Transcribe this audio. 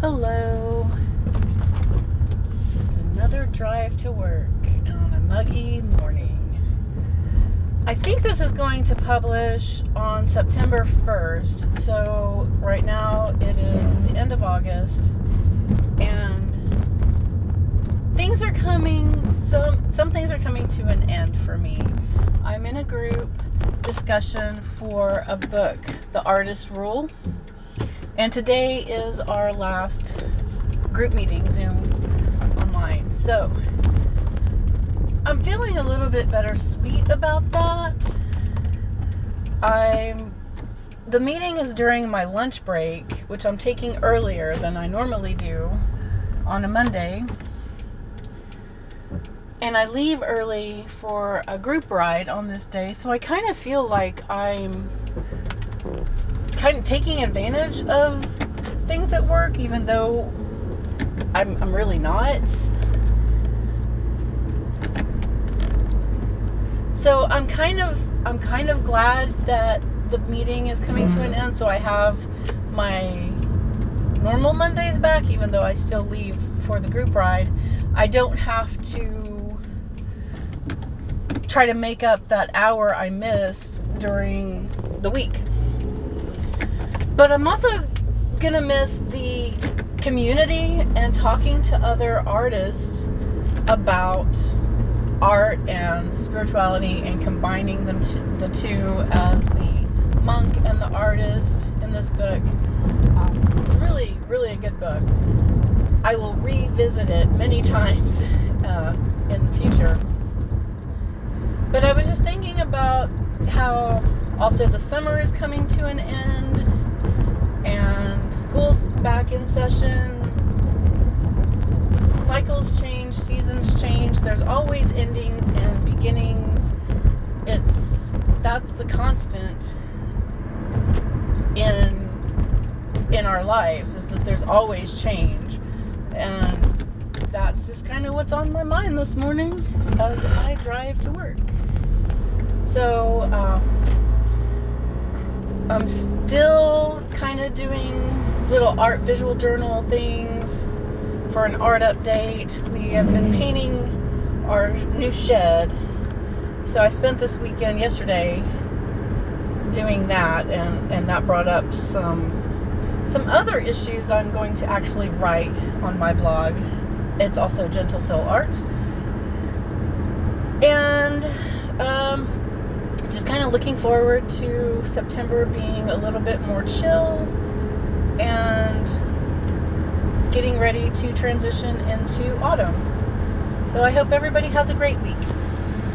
Hello. It's another drive to work on a muggy morning. I think this is going to publish on September 1st. So, right now it is the end of August and things are coming some some things are coming to an end for me. I'm in a group discussion for a book, The Artist's Rule and today is our last group meeting, Zoom online. So I'm feeling a little bit bittersweet about that. I'm the meeting is during my lunch break, which I'm taking earlier than I normally do on a Monday. And I leave early for a group ride on this day, so I kind of feel like I'm kind of taking advantage of things at work, even though I'm, I'm really not. So I'm kind of I'm kind of glad that the meeting is coming to an end. So I have my normal Mondays back, even though I still leave for the group ride. I don't have to try to make up that hour I missed during the week. But I'm also going to miss the community and talking to other artists about art and spirituality and combining them to, the two as the monk and the artist in this book. Um, it's really, really a good book. I will revisit it many times uh, in the future. But I was just thinking about how also the summer is coming to an end school's back in session. Cycles change, seasons change. There's always endings and beginnings. It's that's the constant in in our lives is that there's always change. And that's just kind of what's on my mind this morning as I drive to work. So, um, I'm still kind of doing little art visual journal things for an art update. We have been painting our new shed. So I spent this weekend yesterday doing that and, and that brought up some some other issues I'm going to actually write on my blog. It's also Gentle Soul Arts. And um, just kind of looking forward to September being a little bit more chill and getting ready to transition into autumn. So I hope everybody has a great week.